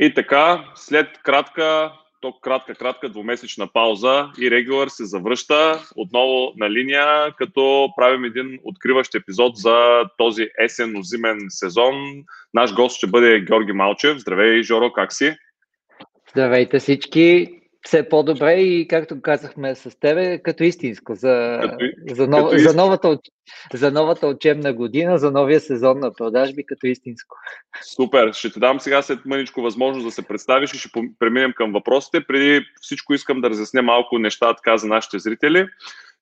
И така, след кратка, то кратка, кратка двумесечна пауза и Регулър се завръща отново на линия, като правим един откриващ епизод за този есенно-зимен сезон. Наш гост ще бъде Георги Малчев. Здравей, Жоро, как си? Здравейте всички! Все по-добре и, както казахме с тебе, като истинско за, Като, за, нов, като за, новата, за новата учебна година, за новия сезон на продажби, като истинско. Супер! Ще ти дам сега след мъничко възможност да се представиш и ще преминем към въпросите. Преди всичко искам да разясня малко неща така за нашите зрители.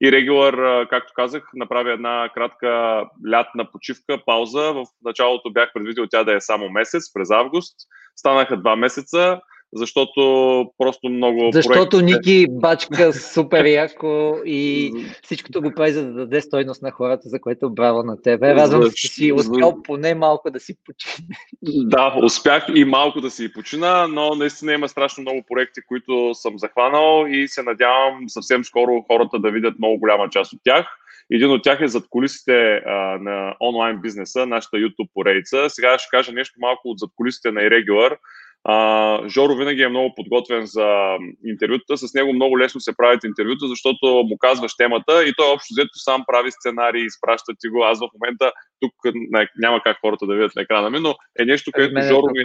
И Регулър, както казах, направи една кратка лятна почивка, пауза. В началото бях предвидил тя да е само месец, през август. Станаха два месеца защото просто много Защото проектите... Ники бачка супер яко и всичкото го прави, за да даде стойност на хората, за което браво на тебе. Радвам се, че си успял поне малко да си почина. Да, успях и малко да си почина, но наистина има страшно много проекти, които съм захванал и се надявам съвсем скоро хората да видят много голяма част от тях. Един от тях е зад колисите а, на онлайн бизнеса, нашата YouTube поредица. Сега ще кажа нещо малко от зад колисите на Irregular. А, Жоро винаги е много подготвен за интервюта. С него много лесно се правят интервюта, защото му казваш темата и той общо взето сам прави сценарии, изпраща ти го. Аз в момента тук няма как хората да видят на екрана ми, но е нещо, което Жоро ми,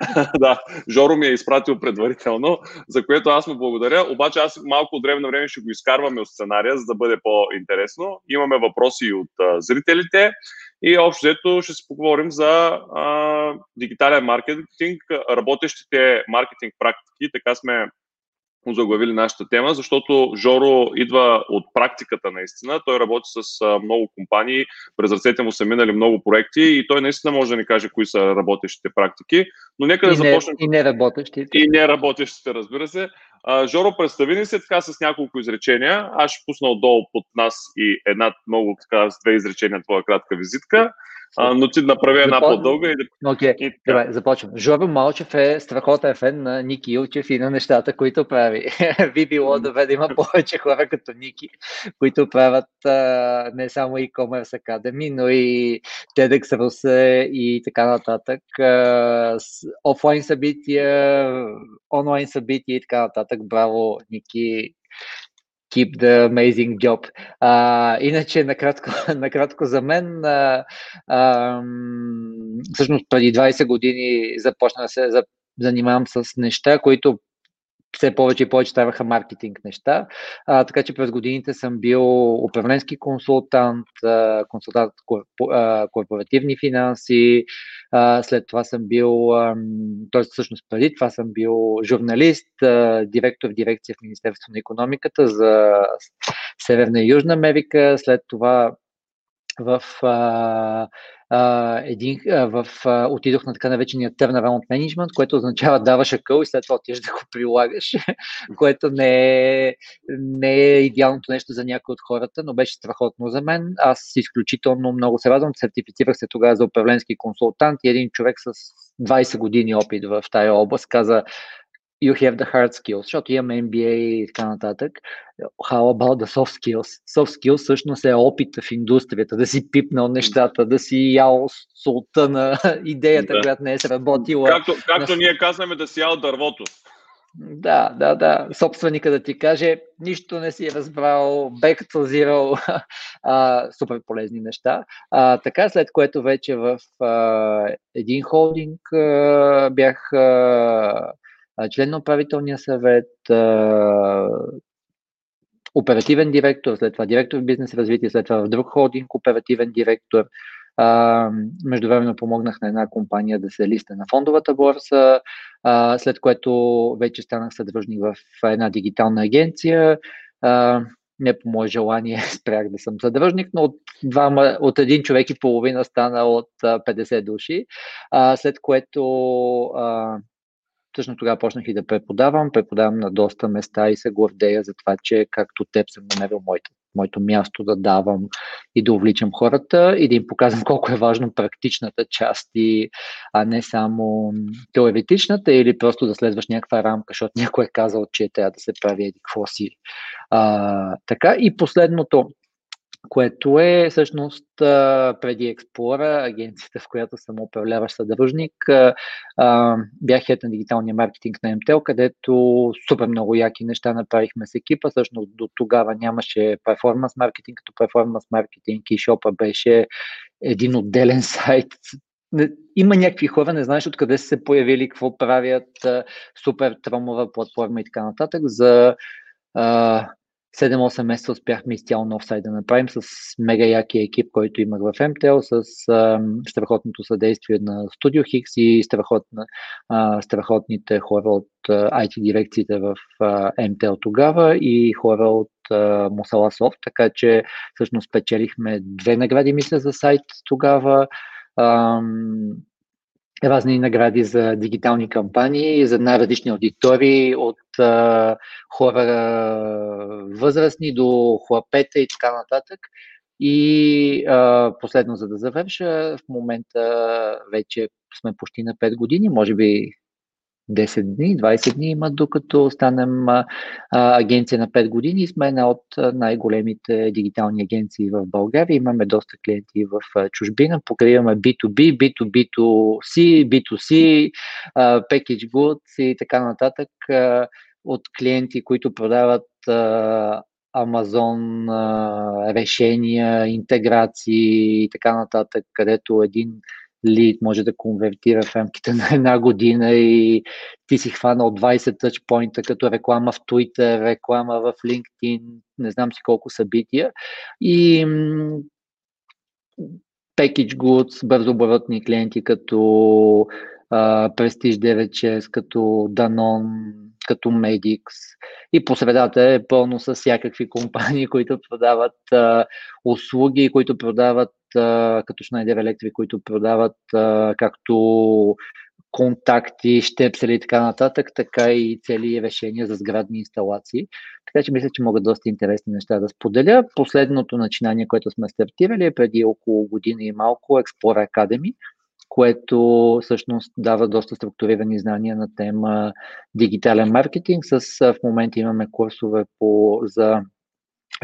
да, Жоро ми е изпратил предварително, за което аз му благодаря. Обаче аз малко от време на време ще го изкарваме от сценария, за да бъде по-интересно. Имаме въпроси от а, зрителите. И общо взето ще си поговорим за а, дигитален маркетинг, работещите маркетинг практики. Така сме заглавили нашата тема, защото Жоро идва от практиката наистина. Той работи с много компании, през ръцете му са минали много проекти и той наистина може да ни каже кои са работещите практики. Но нека да започнем. И не работещите. И не работещите, разбира се. А, Жоро, представи ни се така с няколко изречения. Аз ще пусна отдолу под нас и една много така с две изречения твоя кратка визитка. А, но ти направи една Запо... по-дълга и да... Окей, okay. добре, започвам. Жоро Малчев е страхотен фен на Ники Илчев и на нещата, които прави. Би било да да има повече хора като Ники, които правят а, не само e-commerce Academy, но и TEDx Русе и така нататък. А, с офлайн събития, онлайн събития и така нататък. Браво, Ники keep the amazing job. А, иначе, накратко, накратко за мен, а, а, всъщност преди 20 години започна да се занимавам с неща, които все повече и повече ставаха маркетинг неща. А, така че през годините съм бил управленски консултант, консултант корпоративни финанси, а, след това съм бил, т.е. всъщност преди това съм бил журналист, а, директор в дирекция в Министерството на економиката за Северна и Южна Америка, след това в а, един, в, а, отидох на така наречения turnaround management, което означава даваш акъл и след това отиваш да го прилагаш, което не е, не е идеалното нещо за някои от хората, но беше страхотно за мен. Аз изключително много се радвам. Сертифицирах се тогава за управленски консултант и един човек с 20 години опит в тая област каза, you have the hard skills, защото имаме MBA и така нататък. How about the soft skills? Soft skills всъщност е опит в индустрията, да си пипнал нещата, да си ял солта на идеята, да. която не е сработила. Както, както на... ние казваме да си ял дървото. Да, да, да. Собственика да ти каже, нищо не си разбрал, бекаталзирал, супер полезни неща. А, така, след което вече в а, един холдинг а, бях а, член на управителния съвет, оперативен директор, след това директор в бизнес развитие, след това в друг холдинг, оперативен директор. междувременно помогнах на една компания да се листа на фондовата борса, след което вече станах съдружник в една дигитална агенция. не по мое желание спрях да съм съдружник, но от, двама, от един човек и половина стана от 50 души, след което Тъжно тогава почнах и да преподавам. Преподавам на доста места и се гордея за това, че както теб съм намерил моето, моето място да давам и да увличам хората и да им показвам колко е важно практичната част и а не само теоретичната или просто да следваш някаква рамка, защото някой е казал, че трябва да се прави еди какво си. А, така и последното, което е всъщност преди Explorer, агенцията, в която съм управляващ съдружник, бях хет на дигиталния маркетинг на MTL, където супер много яки неща направихме с екипа. Всъщност до тогава нямаше перформанс маркетинг, като перформанс маркетинг и шопа беше един отделен сайт. Има някакви хора, не знаеш откъде са се появили, какво правят, супер тромова платформа и така нататък. За 7-8 месеца успяхме изцяло нов сайт да направим с мега якия екип, който имах в MTL, с а, страхотното съдействие на Studio Hix и страхотна, а, страхотните хора от а, IT дирекциите в а, MTL тогава и хора от Мусала Софт, така че всъщност печелихме две награди, мисля, за сайт тогава разни награди за дигитални кампании, за най-различни аудитории, от а, хора възрастни до хлапета и така нататък. И а, последно, за да завърша, в момента вече сме почти на 5 години, може би 10 дни, 20 дни имат, докато станем а, агенция на 5 години сме една от най-големите дигитални агенции в България. Имаме доста клиенти в чужбина, покриваме B2B, B2B2C, B2C, а, Package Goods и така нататък а, от клиенти, които продават а, Amazon а, решения, интеграции и така нататък, където един лид може да конвертира в рамките на една година и ти си хванал 20 тъчпоинта като реклама в Twitter, реклама в LinkedIn, не знам си колко събития. И package goods, бързооборотни клиенти като uh, Prestige 96, като Danone, като Medix. И по средата е пълно с всякакви компании, които продават uh, услуги, които продават като Schneider Electric, които продават както контакти, щепсели и така нататък, така и цели решения за сградни инсталации. Така че мисля, че могат доста интересни неща да споделя. Последното начинание, което сме стартирали е преди около година и малко Explorer Academy, което всъщност дава доста структурирани знания на тема дигитален маркетинг. С, в момента имаме курсове по, за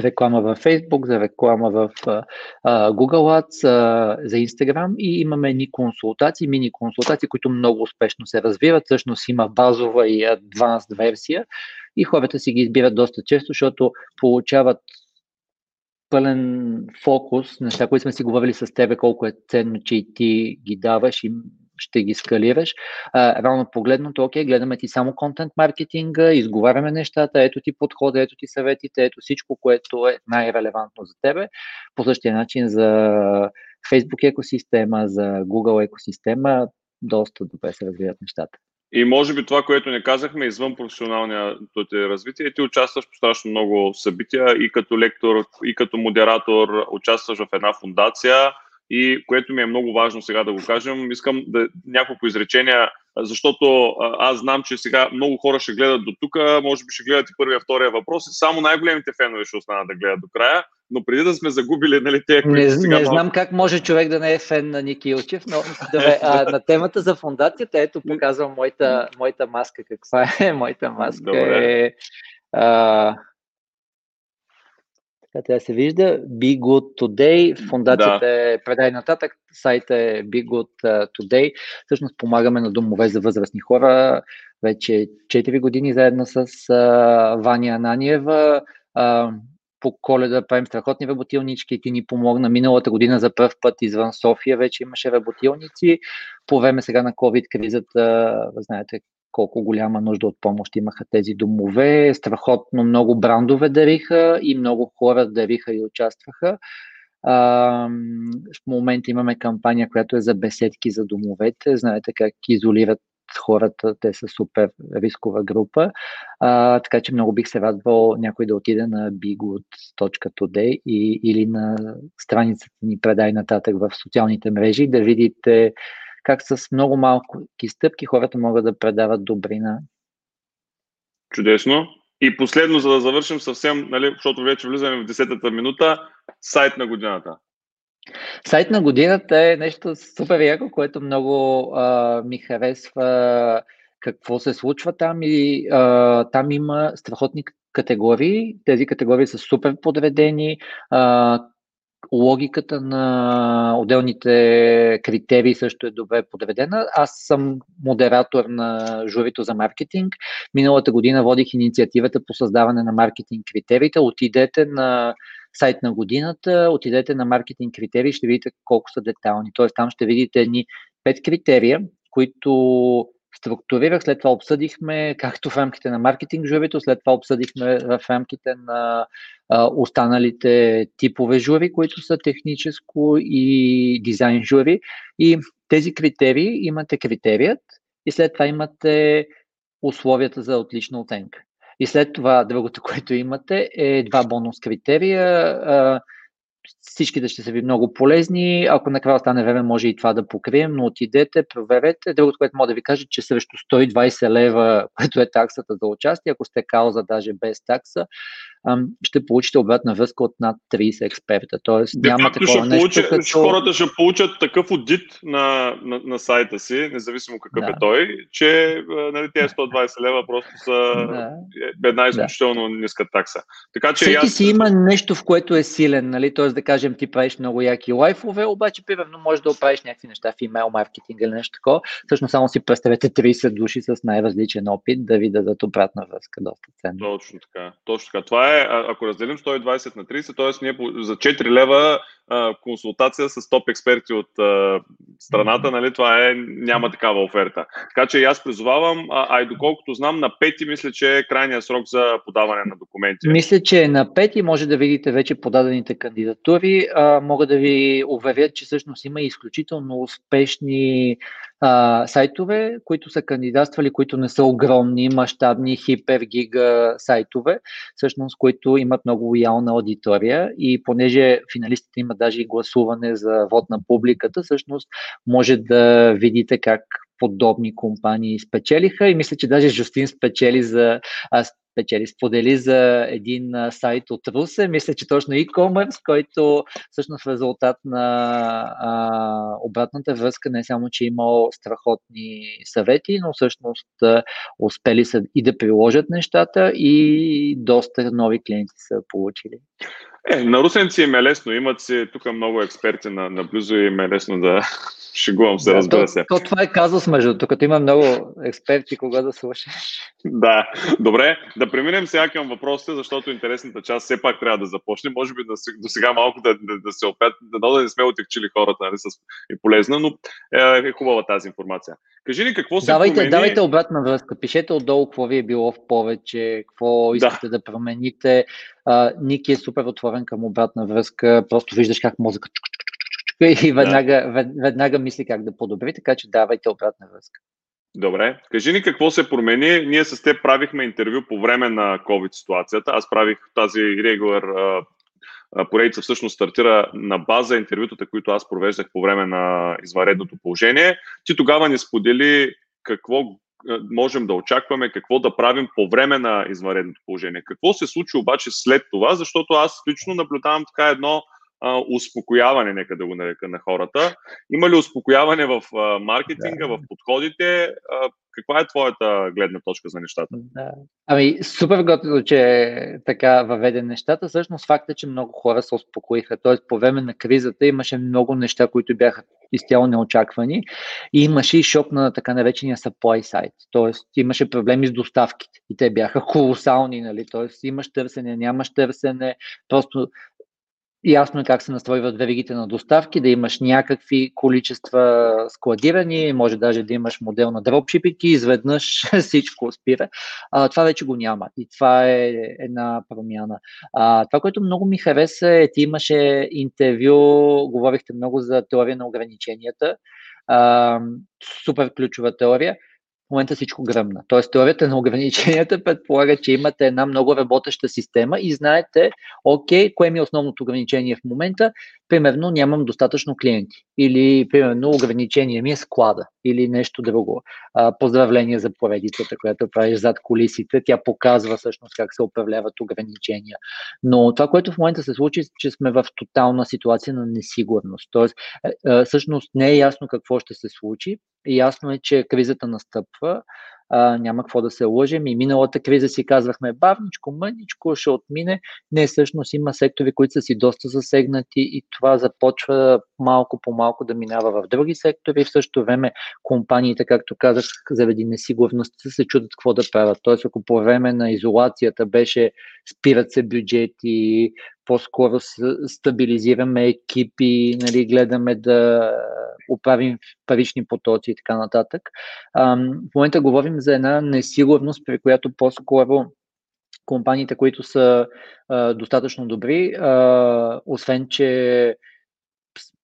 реклама във Facebook, за реклама в uh, Google Ads, uh, за Instagram и имаме ни консултации, мини консултации, които много успешно се развиват. Всъщност има базова и advanced версия и хората си ги избират доста често, защото получават пълен фокус, неща, които сме си говорили с тебе, колко е ценно, че и ти ги даваш и ще ги скалираш. А, равно погледното, окей, гледаме ти само контент маркетинга, изговаряме нещата, ето ти подхода, ето ти съветите, ето всичко, което е най-релевантно за тебе. По същия начин за Facebook екосистема, за Google екосистема, доста добре се развиват нещата. И може би това, което не казахме, извън професионалното ти развитие, ти участваш по страшно много събития и като лектор, и като модератор, участваш в една фундация, и което ми е много важно сега да го кажем, искам да няколко изречения, защото аз знам, че сега много хора ще гледат до тук, може би ще гледат и първия, втория въпрос и само най-големите фенове ще останат да гледат до края, но преди да сме загубили нали, тези, които Не, сега не знам как може човек да не е фен на Ники Илчев, но добре, а, на темата за фундацията, ето показвам моята, моята маска. Каква е моята маска? Добре. Е, а, трябва да се вижда. Be Good Today, фундацията да. е предай нататък, сайта е Be Good Today. Всъщност помагаме на домове за възрастни хора вече 4 години заедно с uh, Ваня Ананиева. Uh, по коледа правим страхотни работилнички. Ти ни помогна миналата година за първ път извън София вече имаше работилници. По време сега на COVID-кризата, знаете колко голяма нужда от помощ имаха тези домове. Страхотно много брандове дариха и много хора дариха и участваха. А, в момента имаме кампания, която е за беседки за домовете. Знаете как изолират хората, те са супер рискова група. А, така че много бих се радвал някой да отиде на bigood.today и, или на страницата ни Предай нататък в социалните мрежи да видите как с много малки стъпки хората могат да предават добрина. Чудесно. И последно, за да завършим съвсем, нали, защото вече влизаме в 10-та минута, сайт на годината. Сайт на годината е нещо супер яко, което много а, ми харесва какво се случва там и а, там има страхотни категории. Тези категории са супер подредени. А, логиката на отделните критерии също е добре подредена. Аз съм модератор на журито за маркетинг. Миналата година водих инициативата по създаване на маркетинг критериите. Отидете на сайт на годината, отидете на маркетинг критерии, ще видите колко са детални. Тоест там ще видите ни пет критерия, които структурирах, след това обсъдихме както в рамките на маркетинг журито, след това обсъдихме в рамките на а, останалите типове жури, които са техническо и дизайн жури. И тези критерии, имате критерият и след това имате условията за отлична оценка. И след това другото, което имате е два бонус критерия. А, всичките ще са ви много полезни. Ако накрая стане време, може и това да покрием, но отидете, проверете. Другото, което мога да ви кажа, че срещу 120 лева, което е таксата за участие, ако сте кауза даже без такса, ще получите обратна връзка от над 30 експерта. Тоест, Де няма такова ще нещо, получи, като... Хората ще получат такъв аудит на, на, на сайта си, независимо какъв да. е той, че нали, тези 120 лева просто са да. една изключително да. ниска такса. Така, че Всеки аз... си има нещо, в което е силен, нали? т.е. да кажем ти правиш много яки лайфове, обаче примерно можеш да оправиш някакви неща в имейл маркетинг или нещо такова. Всъщност само си представете 30 души с най-различен опит да ви дадат обратна връзка. Доста ценно. Точно така. Точно така. Това е ако разделим 120 на 30, т.е. ние за 4 лева а, консултация с топ експерти от а, страната, нали, това е, няма такава оферта. Така че и аз призовавам, а, а и доколкото знам, на 5 мисля, че е крайният срок за подаване на документи. Мисля, че на 5 може да видите вече подадените кандидатури. А, мога да ви уверя, че всъщност има изключително успешни а, сайтове, които са кандидатствали, които не са огромни, мащабни, хипергига сайтове, всъщност, които имат много лоялна аудитория и понеже финалистите имат даже и гласуване за вод на публиката, всъщност може да видите как подобни компании спечелиха и мисля, че даже Жустин спечели за спечели, сподели за един сайт от Русе, мисля, че точно e-commerce, който всъщност в резултат на а, обратната връзка не само, че е имал страхотни съвети, но всъщност успели са и да приложат нещата и доста нови клиенти са получили. Е, на русенци им е лесно, имат си тук много експерти на, наблизо и им е лесно да шегувам се, разбира се. То, то, това е казус между тук, има много експерти, кога да слушаш. да, добре, да преминем сега към въпросите, защото интересната част все пак трябва да започне. Може би до сега малко да, да, да се опят, да, да не сме отекчили хората, нали, с, и полезна, но е, е хубава тази информация. Кажи ни какво се давайте, промени... Давайте обратна връзка. Пишете отдолу какво ви е било в повече, какво искате да, да промените. Uh, Ники е супер отворен към обратна връзка. Просто виждаш как мозъка и веднага, да. веднага мисли как да подобри, така че давайте обратна връзка. Добре. Кажи ни какво се промени. Ние с теб правихме интервю по време на COVID ситуацията. Аз правих тази регулар поредица всъщност стартира на база интервютата, които аз провеждах по време на извънредното положение. Ти тогава ни сподели какво можем да очакваме, какво да правим по време на извънредното положение. Какво се случи обаче след това, защото аз лично наблюдавам така едно а, успокояване, нека да го нарека на хората. Има ли успокояване в а, маркетинга, да. в подходите? А, каква е твоята гледна точка за нещата? Да. Ами, супер готово, че така въведе нещата. Всъщност факт е, че много хора се успокоиха. Тоест, по време на кризата имаше много неща, които бяха изцяло неочаквани и имаше и шок на така наречения supply side. Тоест, имаше проблеми с доставките и те бяха колосални, нали? Тоест, имаш търсене, нямаш търсене, просто Ясно е как се настройват веригите на доставки, да имаш някакви количества складирани, може даже да имаш модел на дропшипинг и изведнъж всичко спира. А, това вече го няма и това е една промяна. А, това, което много ми хареса е, ти имаше интервю, говорихте много за теория на ограниченията. А, супер ключова теория в момента всичко гръмна. Тоест, теорията на ограниченията предполага, че имате една много работеща система и знаете, окей, кое ми е основното ограничение в момента. Примерно, нямам достатъчно клиенти. Или, примерно, ограничение ми е склада. Или нещо друго. А, поздравление за поредицата, която правиш зад колисите. Тя показва всъщност как се управляват ограничения. Но това, което в момента се случи, е, че сме в тотална ситуация на несигурност. Тоест, е, е, всъщност не е ясно какво ще се случи Ясно е, че кризата настъпва. А, няма какво да се лъжем. И миналата криза си казвахме бавничко, мъничко, ще отмине. Не, всъщност има сектори, които са си доста засегнати и това започва малко по малко да минава в други сектори. В същото време компаниите, както казах, заради несигурност се чудят какво да правят. Тоест, ако по време на изолацията беше спират се бюджети, по-скоро стабилизираме екипи, нали, гледаме да оправим парични потоци и така нататък. в момента говорим за една несигурност, при която по-скоро компаниите, които са а, достатъчно добри, а, освен че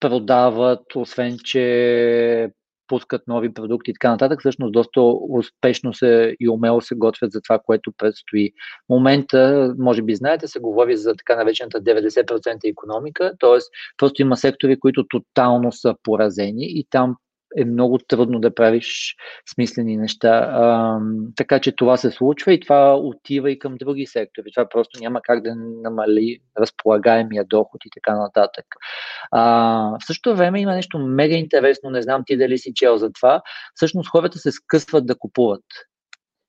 продават, освен че пускат нови продукти и така нататък, всъщност доста успешно се и умело се готвят за това, което предстои. В момента, може би знаете, се говори за така наречената 90% економика, т.е. просто има сектори, които тотално са поразени и там е много трудно да правиш смислени неща. А, така че това се случва и това отива и към други сектори. Това просто няма как да намали разполагаемия доход и така нататък. А, в същото време има нещо мега интересно, не знам ти дали си чел за това. Всъщност хората се скъсват да купуват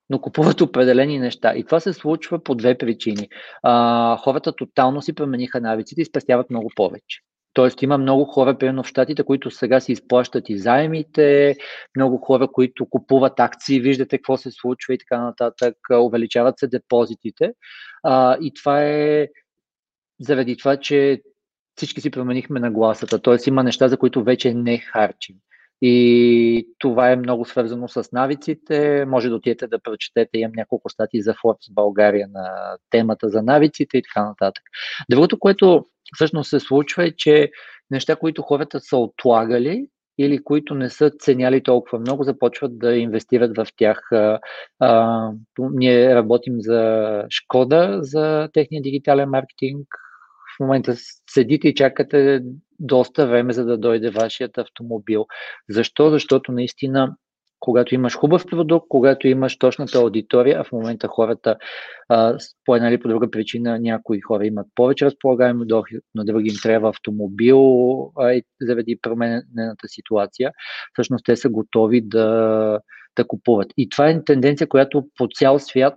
но купуват определени неща. И това се случва по две причини. А, хората тотално си промениха навиците и спестяват много повече. Тоест има много хора, примерно в Штатите, които сега си изплащат и заемите, много хора, които купуват акции, виждате какво се случва и така нататък, увеличават се депозитите. А, и това е заради това, че всички си променихме нагласата. Тоест има неща, за които вече не харчим. И това е много свързано с навиците. Може да отидете да прочетете, имам няколко статии за Forbes България на темата за навиците и така нататък. Другото, което всъщност се случва е, че неща, които хората са отлагали или които не са ценяли толкова много, започват да инвестират в тях. А, ние работим за Шкода, за техния дигитален маркетинг. В момента седите и чакате доста време, за да дойде вашият автомобил. Защо? Защото наистина когато имаш хубав продукт, когато имаш точната аудитория, а в момента хората по една или по друга причина някои хора имат повече разполагаеми доход, на други им трябва автомобил а, и заради променената ситуация, всъщност те са готови да, да купуват. И това е тенденция, която по цял свят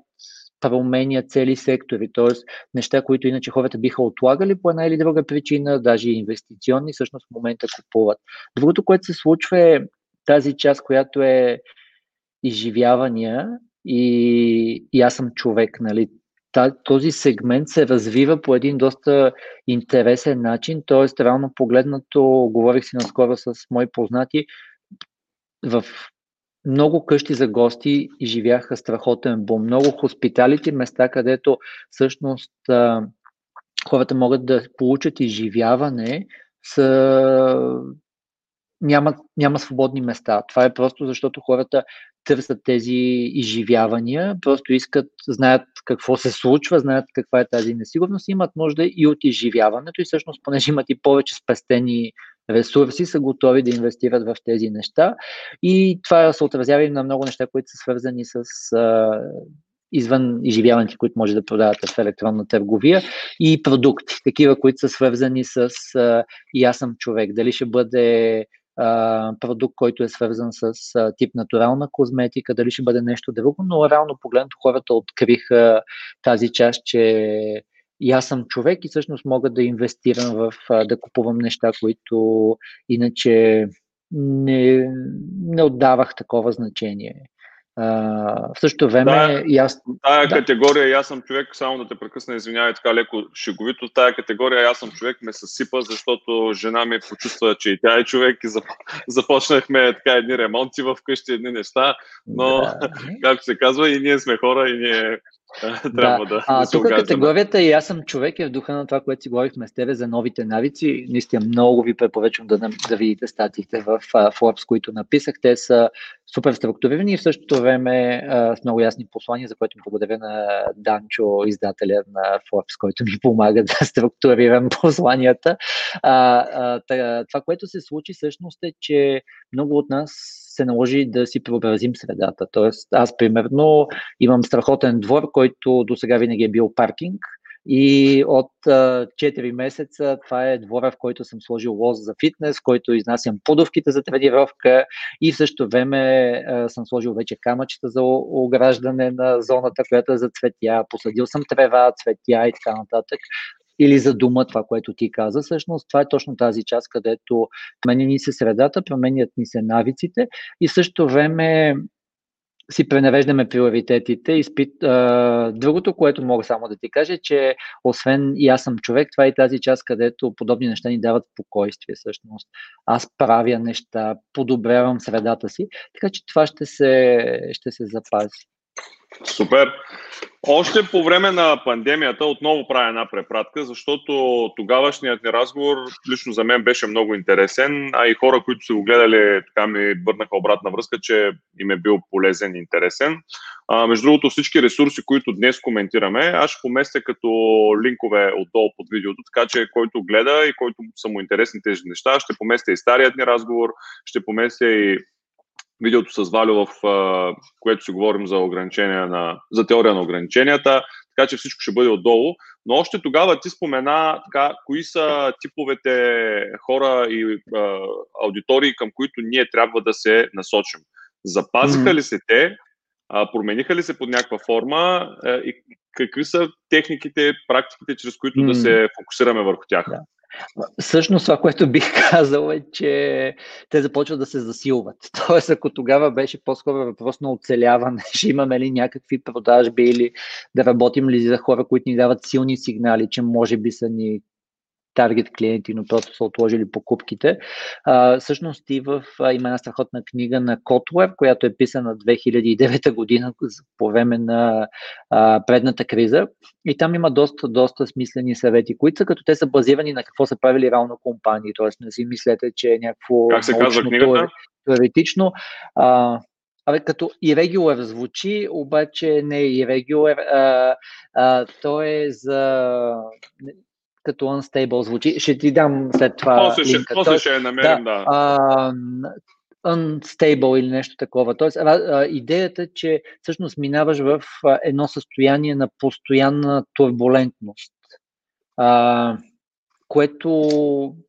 променя цели сектори, т.е. неща, които иначе хората биха отлагали по една или друга причина, даже и инвестиционни, всъщност в момента купуват. Другото, което се случва е тази част, която е изживявания и, и аз съм човек, нали? този сегмент се развива по един доста интересен начин, т.е. реално погледнато, говорих си наскоро с мои познати, в много къщи за гости живяха страхотен бум. Много хоспиталите, места, където всъщност хората могат да получат изживяване, са няма, няма свободни места. Това е просто защото хората търсят тези изживявания, просто искат, знаят какво се случва, знаят каква е тази несигурност, имат нужда и от изживяването и всъщност, понеже имат и повече спестени ресурси, са готови да инвестират в тези неща. И това се отразява и на много неща, които са свързани с а, извън изживяването, които може да продавате в електронна търговия и продукти, такива, които са свързани с а, и аз съм човек. Дали ще бъде продукт, който е свързан с а, тип натурална козметика, дали ще бъде нещо друго, но реално погледнато хората откриха тази част, че и аз съм човек и всъщност мога да инвестирам в, а, да купувам неща, които иначе не, не отдавах такова значение в същото време да, и аз... Тая да. категория, аз съм човек, само да те прекъсна, извинявай така леко шеговито, тая категория, аз съм човек, ме съсипа, защото жена ми почувства, че и тя е човек и започнахме така едни ремонти в къщи, едни неща, но, да. както се казва, и ние сме хора и ние трябва да, да, а, да тук категорията и аз съм човек е в духа на това, което си говорихме с тебе за новите навици. Наистина много ви препоръчвам да, да видите статиите в uh, Forbes, които написах. Те са супер структурирани и в същото време uh, с много ясни послания, за което благодаря на Данчо, издателя на Forbes, който ми помага да структурирам посланията. Uh, uh, това, което се случи всъщност е, че много от нас се наложи да си преобразим средата. Тоест, аз примерно имам страхотен двор, който до сега винаги е бил паркинг И от 4 месеца това е двора, в който съм сложил лоз за фитнес, който изнасям подовките за тренировка и в същото време съм сложил вече камъчета за ограждане на зоната, която е за цветя, посадил съм трева, цветя и така нататък или за дума, това, което ти каза. Всъщност, това е точно тази част, където променя ни се средата, променят ни се навиците и в същото време си пренареждаме приоритетите. Изпит, другото, което мога само да ти кажа, е, че освен и аз съм човек, това е тази част, където подобни неща ни дават спокойствие всъщност. Аз правя неща, подобрявам средата си, така че това ще се, ще се запази. Супер. Още по време на пандемията отново правя една препратка, защото тогавашният ни разговор лично за мен беше много интересен, а и хора, които са го гледали, така ми бърнаха обратна връзка, че им е бил полезен и интересен. А, между другото, всички ресурси, които днес коментираме, аз ще поместя като линкове отдолу под видеото, така че който гледа и който са му интересни тези неща, ще поместя и старият ни разговор, ще поместя и видеото с Валю, в което си говорим за, ограничения на, за теория на ограниченията, така че всичко ще бъде отдолу. Но още тогава ти спомена така, кои са типовете хора и uh, аудитории, към които ние трябва да се насочим. Запазиха mm-hmm. ли се те, uh, промениха ли се под някаква форма uh, и какви са техниките, практиките, чрез които mm-hmm. да се фокусираме върху тях? Да. Всъщност това, което бих казал е, че те започват да се засилват. Тоест, ако тогава беше по-скоро въпрос на оцеляване, ще имаме ли някакви продажби или да работим ли за хора, които ни дават силни сигнали, че може би са ни таргет клиенти, но просто са отложили покупките. А, всъщност и в, а, има една страхотна книга на Котлер, която е писана 2009 година по време на а, предната криза. И там има доста, доста смислени съвети, които са като те са базирани на какво са правили реално компании. Тоест не си мислете, че е някакво как се казва книгата? теоретично. А, Абе, като irregular звучи, обаче не е irregular. А, а, то е за като unstable звучи. Ще ти дам след това. После, линка. Ще, после ще я намерим, да. да. А, unstable или нещо такова. Тоест, а, идеята е, че всъщност минаваш в едно състояние на постоянна турбулентност. А, което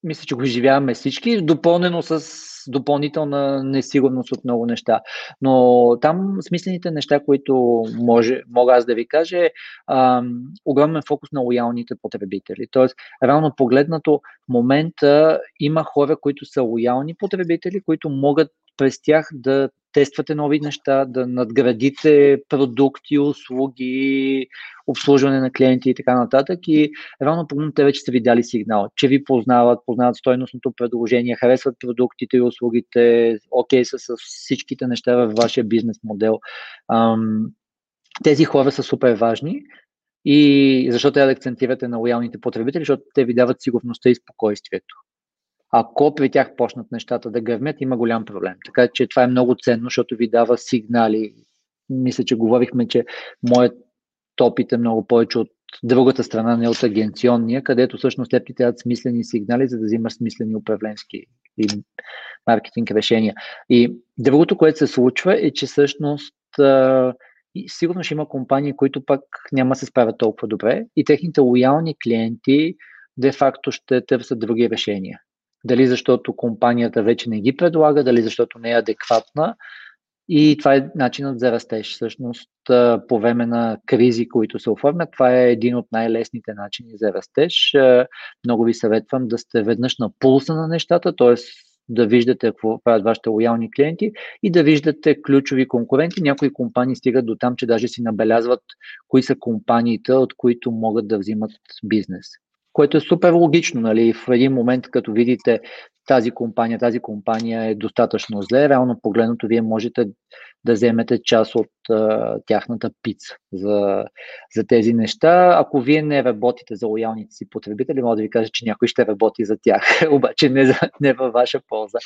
мисля, че го изживяваме всички, допълнено с допълнителна несигурност от много неща. Но там смислените неща, които може, мога аз да ви кажа, е огромен фокус на лоялните потребители. Тоест, реално погледнато, в момента има хора, които са лоялни потребители, които могат през тях да тествате нови неща, да надградите продукти, услуги, обслужване на клиенти и така нататък. И равно погледно те вече са ви дали сигнал, че ви познават, познават стойностното предложение, харесват продуктите и услугите, окей са с всичките неща във вашия бизнес модел. Тези хора са супер важни и защо трябва да акцентирате на лоялните потребители, защото те ви дават сигурността и спокойствието. Ако при тях почнат нещата да гърмят, има голям проблем. Така че това е много ценно, защото ви дава сигнали. Мисля, че говорихме, че моят опит е много повече от другата страна, не от агенционния, където всъщност те ти трябват смислени сигнали, за да взимаш смислени управленски и маркетинг решения. И другото, което се случва е, че всъщност и сигурно ще има компании, които пък няма се справят толкова добре и техните лоялни клиенти де-факто ще търсят други решения. Дали защото компанията вече не ги предлага, дали защото не е адекватна. И това е начинът за растеж. Всъщност, по време на кризи, които се оформят, това е един от най-лесните начини за растеж. Много ви съветвам да сте веднъж на пулса на нещата, т.е. да виждате какво правят вашите лоялни клиенти и да виждате ключови конкуренти. Някои компании стигат до там, че даже си набелязват кои са компаниите, от които могат да взимат бизнес което е супер логично. Нали? В един момент, като видите тази компания, тази компания е достатъчно зле, реално погледното вие можете да вземете част от а, тяхната пица за, за тези неща. Ако вие не работите за лоялните си потребители, мога да ви кажа, че някой ще работи за тях, обаче не, за, не във ваша полза.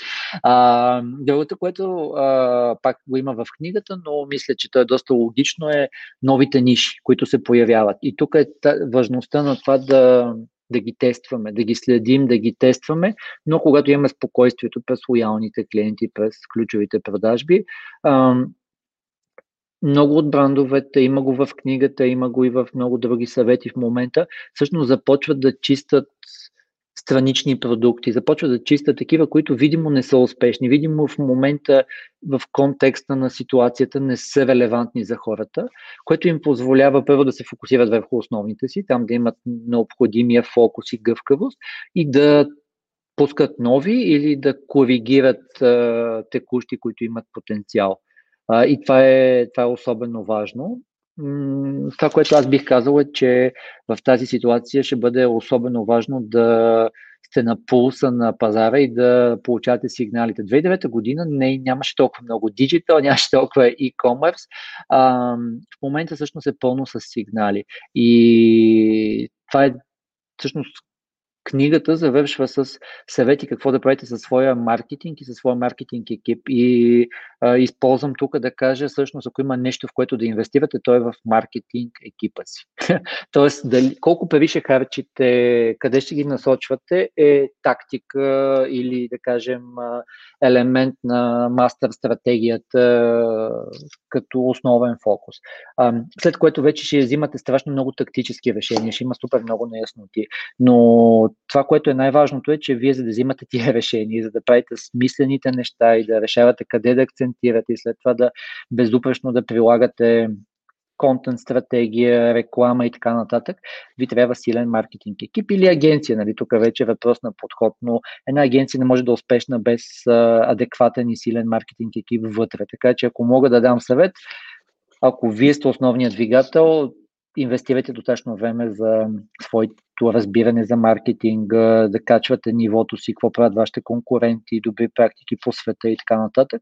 А, другото, което а, пак го има в книгата, но мисля, че то е доста логично, е новите ниши, които се появяват. И тук е важността на това да да ги тестваме, да ги следим, да ги тестваме, но когато имаме спокойствието през лоялните клиенти, през ключовите продажби, много от брандовете, има го в книгата, има го и в много други съвети в момента, всъщност започват да чистят странични продукти, започват да чистят такива, които видимо не са успешни, видимо в момента в контекста на ситуацията не са релевантни за хората, което им позволява първо да се фокусират върху основните си, там да имат необходимия фокус и гъвкавост и да пускат нови или да коригират а, текущи, които имат потенциал. А, и това е, това е особено важно. Това, което аз бих казал е, че в тази ситуация ще бъде особено важно да сте на пулса на пазара и да получавате сигналите. 2009 година не, нямаше толкова много диджитал, нямаше толкова e-commerce. А, в момента всъщност е пълно с сигнали. И това е всъщност книгата завършва с съвети какво да правите със своя маркетинг и със своя маркетинг екип. И а, използвам тук да кажа, всъщност, ако има нещо, в което да инвестирате, то е в маркетинг екипа си. Тоест, дали, колко пари ще харчите, къде ще ги насочвате, е тактика или, да кажем, елемент на мастер стратегията като основен фокус. А, след което вече ще взимате страшно много тактически решения, ще има супер много неясноти. Но това, което е най-важното е, че вие за да взимате тия решения, за да правите смислените неща и да решавате къде да акцентирате и след това да безупречно да прилагате контент стратегия, реклама и така нататък, ви трябва силен маркетинг екип или агенция. Нали? Тук вече е въпрос на подход, но една агенция не може да е успешна без адекватен и силен маркетинг екип вътре. Така че ако мога да дам съвет, ако вие сте основният двигател, инвестирайте достатъчно време за своето разбиране за маркетинг, да качвате нивото си, какво правят вашите конкуренти, добри практики по света и така нататък.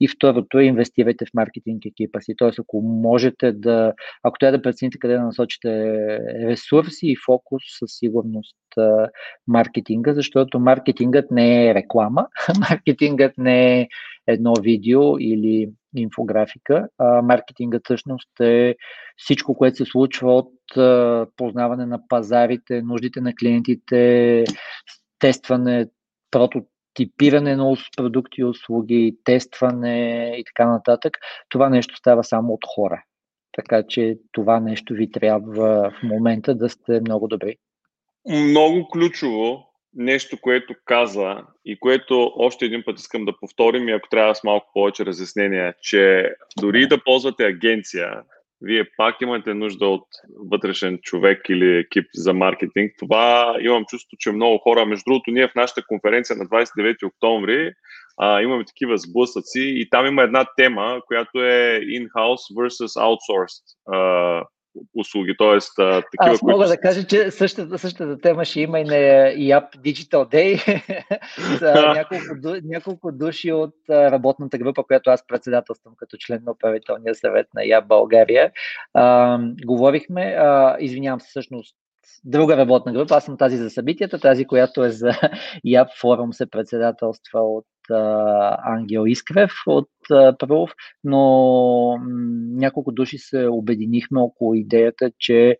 И второто е инвестирайте в маркетинг екипа си. Тоест, ако можете да, ако трябва да прецените къде да насочите ресурси и фокус, със сигурност маркетинга, защото маркетингът не е реклама, маркетингът не е едно видео или инфографика. А, маркетингът всъщност е всичко, което се случва от познаване на пазарите, нуждите на клиентите, тестване, прототипиране на продукти и услуги, тестване и така нататък. Това нещо става само от хора. Така че това нещо ви трябва в момента да сте много добри. Много ключово нещо, което каза и което още един път искам да повторим и ако трябва с малко повече разяснение, че дори да ползвате агенция, вие пак имате нужда от вътрешен човек или екип за маркетинг. Това имам чувство, че много хора, между другото, ние в нашата конференция на 29 октомври а, имаме такива сблъсъци и там има една тема, която е in-house versus outsourced а, услуги, т.е. такива, Аз мога които... да кажа, че същата, същата тема ще има и на YAP Digital Day. няколко, няколко души от работната група, която аз председателствам като член на управителния съвет на YAP България. А, говорихме, а, извинявам се, всъщност друга работна група. Аз съм тази за събитията, тази, която е за YAP форум се председателства от Ангел Искрев от Пров, но няколко души се обединихме около идеята, че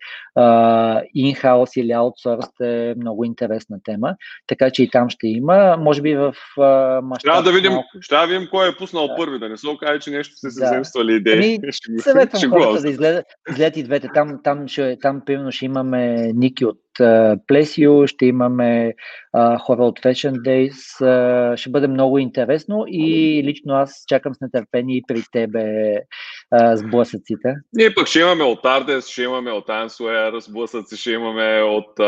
инхаус или аутсорс е много интересна тема, така че и там ще има. Може би в мащаб... Трябва да видим, малко... ще да видим кой е пуснал да. първи, да не се окаже, че нещо сте се да. идеи. Ами, съветвам хората да изгледат, изгледат и двете. Там, там, ще, там примерно ще имаме Ники от Плесио, ще имаме а, хора от Fashion Days. А, ще бъде много интересно и лично аз чакам с нетърпение и при тебе а, сблъсъците. Ние пък ще имаме от Ардес, ще имаме от Answare, сблъсъци ще имаме от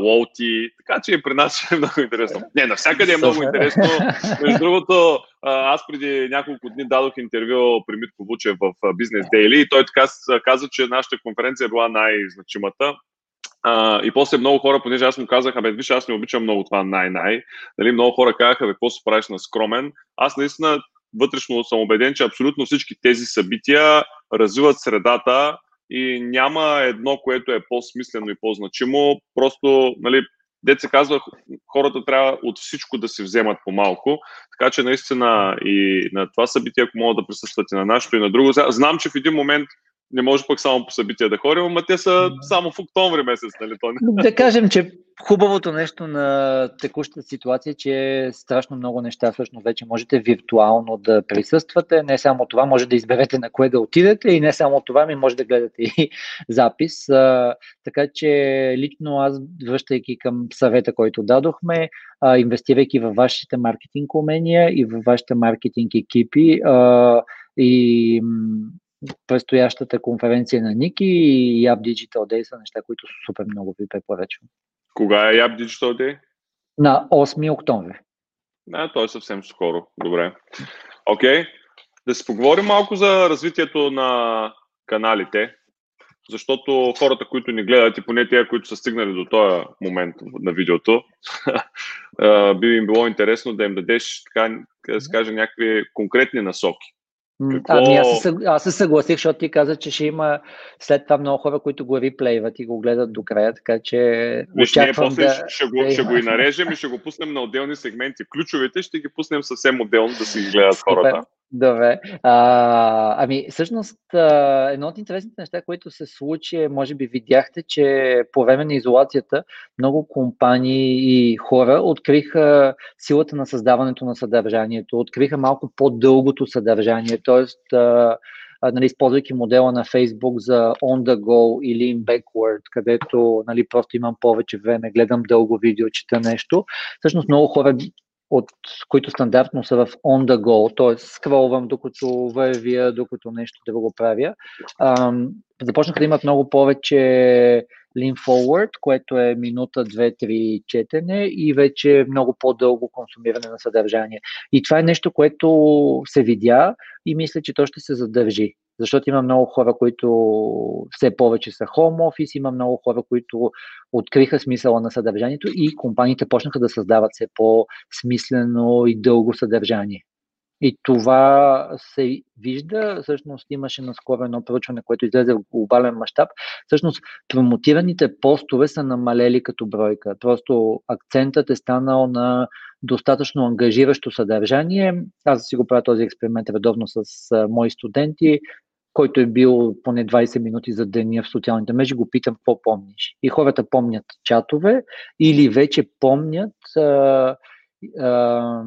Лоути, така че и при нас ще е много интересно. Не, навсякъде е много интересно. Между другото, аз преди няколко дни дадох интервю при Митко Вучев в Business Daily и той така каза, че нашата конференция е била най-значимата. А, и после много хора, понеже аз му казах, абе, виж, аз не обичам много това най-най. Нали, много хора казаха, бе, какво се правиш на скромен. Аз наистина вътрешно съм убеден, че абсолютно всички тези събития развиват средата и няма едно, което е по-смислено и по-значимо. Просто, нали, дет се казва, хората трябва от всичко да си вземат по малко. Така че наистина и на това събитие, ако могат да присъстват и на нашето и на друго. Знам, че в един момент не може пък само по събития да ходим, но те са само в октомври месец, нали? То Да кажем, че хубавото нещо на текущата ситуация, че страшно много неща всъщност вече можете виртуално да присъствате. Не само това, може да изберете на кое да отидете и не само това, ми може да гледате и запис. А, така че лично аз, връщайки към съвета, който дадохме, а, инвестирайки във вашите маркетинг умения и във вашите маркетинг екипи а, и предстоящата конференция на Ники и App Digital Day са неща, които супер много ви препоръчвам. Кога е App Digital Day? На 8 октомври. Да, то е съвсем скоро. Добре. Окей. Okay. Да си поговорим малко за развитието на каналите, защото хората, които ни гледат и поне тези, които са стигнали до този момент на видеото, би им било интересно да им дадеш, така да се каже, някакви конкретни насоки. Какво... Ами аз се, аз се съгласих, защото ти каза, че ще има след това много хора, които го реплейват и го гледат до края, така че Виж, ние после да... ще, го, да ще го и нарежем и ще го пуснем на отделни сегменти. Ключовете ще ги пуснем съвсем отделно да си ги гледат хората. Добре. А, ами, всъщност, едно от интересните неща, които се случи, е, може би видяхте, че по време на изолацията много компании и хора откриха силата на създаването на съдържанието, откриха малко по-дългото съдържание, т.е. нали, използвайки модела на Facebook за on the go или in backward, където нали, просто имам повече време, гледам дълго видео, чета нещо. Всъщност много хора от които стандартно са в on the go, т.е. скролвам докато вървя, докато нещо да го правя. Ам, започнаха да имат много повече lean forward, което е минута, две, три четене и вече много по-дълго консумиране на съдържание. И това е нещо, което се видя и мисля, че то ще се задържи. Защото има много хора, които все повече са home office, има много хора, които откриха смисъла на съдържанието и компаниите почнаха да създават все по-смислено и дълго съдържание. И това се вижда, всъщност имаше наскоро едно проучване, което излезе в глобален мащаб. Всъщност промотираните постове са намалели като бройка. Просто акцентът е станал на достатъчно ангажиращо съдържание. Аз си го правя този експеримент редовно с мои студенти който е бил поне 20 минути за деня в социалните мрежи, го питам какво помниш. И хората помнят чатове или вече помнят а, а,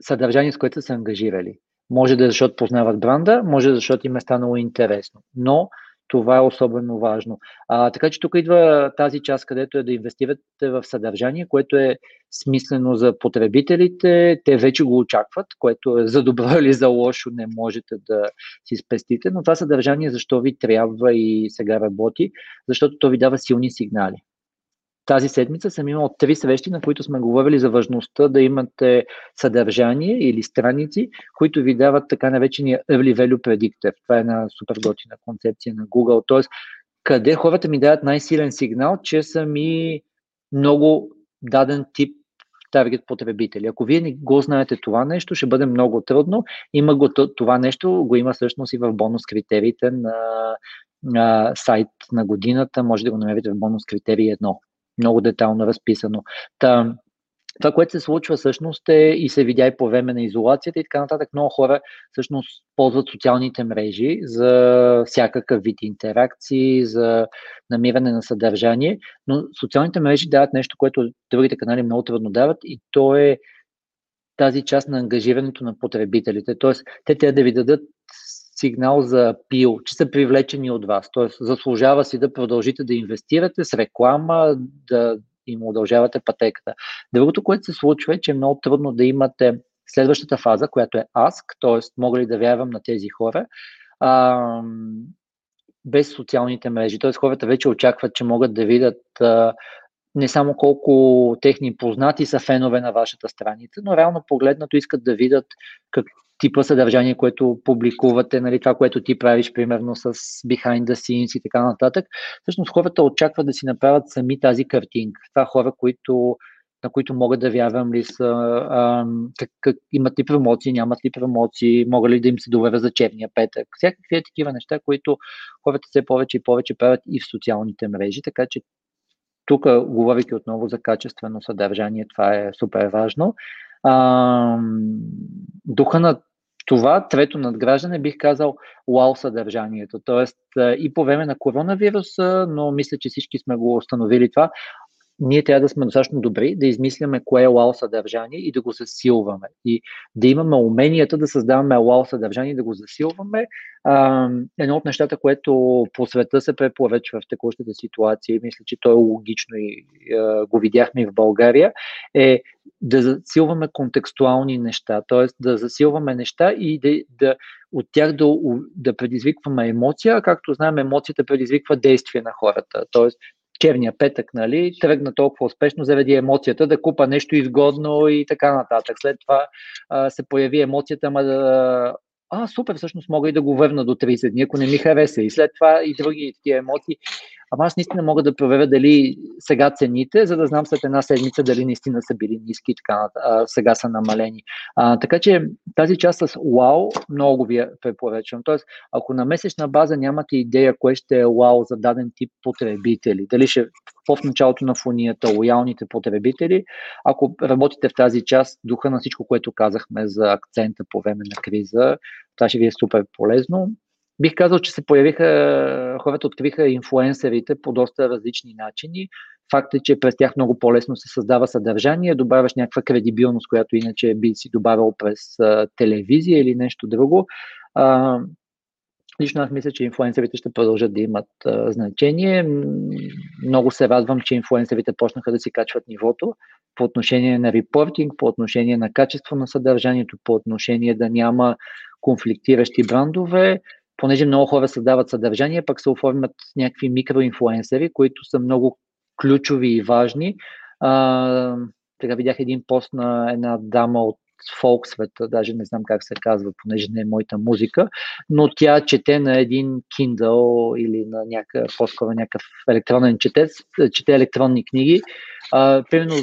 съдържание, с което са ангажирали. Може да е защото познават бранда, може да е защото им е станало интересно. Но това е особено важно. А, така че тук идва тази част, където е да инвестирате в съдържание, което е смислено за потребителите. Те вече го очакват, което е за добро или за лошо не можете да си спестите, но това съдържание защо ви трябва и сега работи, защото то ви дава силни сигнали. Тази седмица съм имал три срещи, на които сме говорили за важността да имате съдържание или страници, които ви дават така наречения Early Value Predictor. Това е една супер готина концепция на Google. Тоест, къде хората ми дават най-силен сигнал, че са ми много даден тип таргет потребители. Ако вие не го знаете това нещо, ще бъде много трудно. Има го това нещо, го има всъщност и в бонус критериите на, на сайт на годината. Може да го намерите в бонус критерии едно много детално разписано. Та, това, което се случва всъщност е и се видя и по време на изолацията и така нататък, много хора всъщност ползват социалните мрежи за всякакъв вид интеракции, за намиране на съдържание, но социалните мрежи дават нещо, което другите канали много трудно дават и то е тази част на ангажирането на потребителите. Тоест, те трябва да ви дадат сигнал за пил, че са привлечени от вас. Тоест, заслужава си да продължите да инвестирате с реклама, да им удължавате пътеката. Другото, което се случва е, че е много трудно да имате следващата фаза, която е ask, т.е. мога ли да вярвам на тези хора, а, без социалните мрежи. Т.е. хората вече очакват, че могат да видят а, не само колко техни познати са фенове на вашата страница, но реално погледнато искат да видят как, типа съдържание, което публикувате, нали, това, което ти правиш, примерно с behind the scenes и така нататък. Всъщност хората очакват да си направят сами тази картинка. Това хора, които на които могат да вярвам ли са, а, как, имат ли промоции, нямат ли промоции, мога ли да им се доверя за черния петък. Всякакви е такива неща, които хората все повече и повече правят и в социалните мрежи, така че тук, говоряки отново за качествено съдържание, това е супер важно. А, духа на това трето надграждане бих казал вау съдържанието. Тоест и по време на коронавируса, но мисля, че всички сме го установили това, ние трябва да сме достатъчно добри да измисляме кое е вау съдържание и да го засилваме. И да имаме уменията да създаваме вау съдържание и да го засилваме. Едно от нещата, което по света се препоръчва в текущата ситуация и мисля, че то е логично и а, го видяхме и в България, е да засилваме контекстуални неща, т.е. да засилваме неща и да, да от тях да, да предизвикваме емоция, както знаем, емоцията предизвиква действие на хората. Тоест, черния петък, нали, тръгна толкова успешно заради емоцията да купа нещо изгодно и така нататък. След това а, се появи емоцията, ама да, а, супер, всъщност мога и да го върна до 30 дни, ако не ми хареса. И след това и други такива емоции. Ама аз наистина мога да проверя дали сега цените, за да знам след една седмица дали наистина са били ниски и така а, сега са намалени. А, така че тази част с вау много ви я препоръчвам. Тоест, ако на месечна база нямате идея кое ще е вау за даден тип потребители, дали ще в началото на фунията, лоялните потребители, ако работите в тази част, духа на всичко, което казахме за акцента по време на криза, това ще ви е супер полезно. Бих казал, че се появиха, хората откриха инфлуенсерите по доста различни начини. Факт е, че през тях много по-лесно се създава съдържание, добавяш някаква кредибилност, която иначе би си добавил през а, телевизия или нещо друго. А, лично аз мисля, че инфлуенсерите ще продължат да имат а, значение. Много се радвам, че инфлуенсерите почнаха да си качват нивото по отношение на репортинг, по отношение на качество на съдържанието, по отношение да няма конфликтиращи брандове понеже много хора създават съдържание, пък се оформят някакви микроинфлуенсери, които са много ключови и важни. А, сега видях един пост на една дама от фолк света, даже не знам как се казва, понеже не е моята музика, но тя чете на един Kindle или на някакъв, по-скоро някакъв електронен четец, чете електронни книги. А, примерно,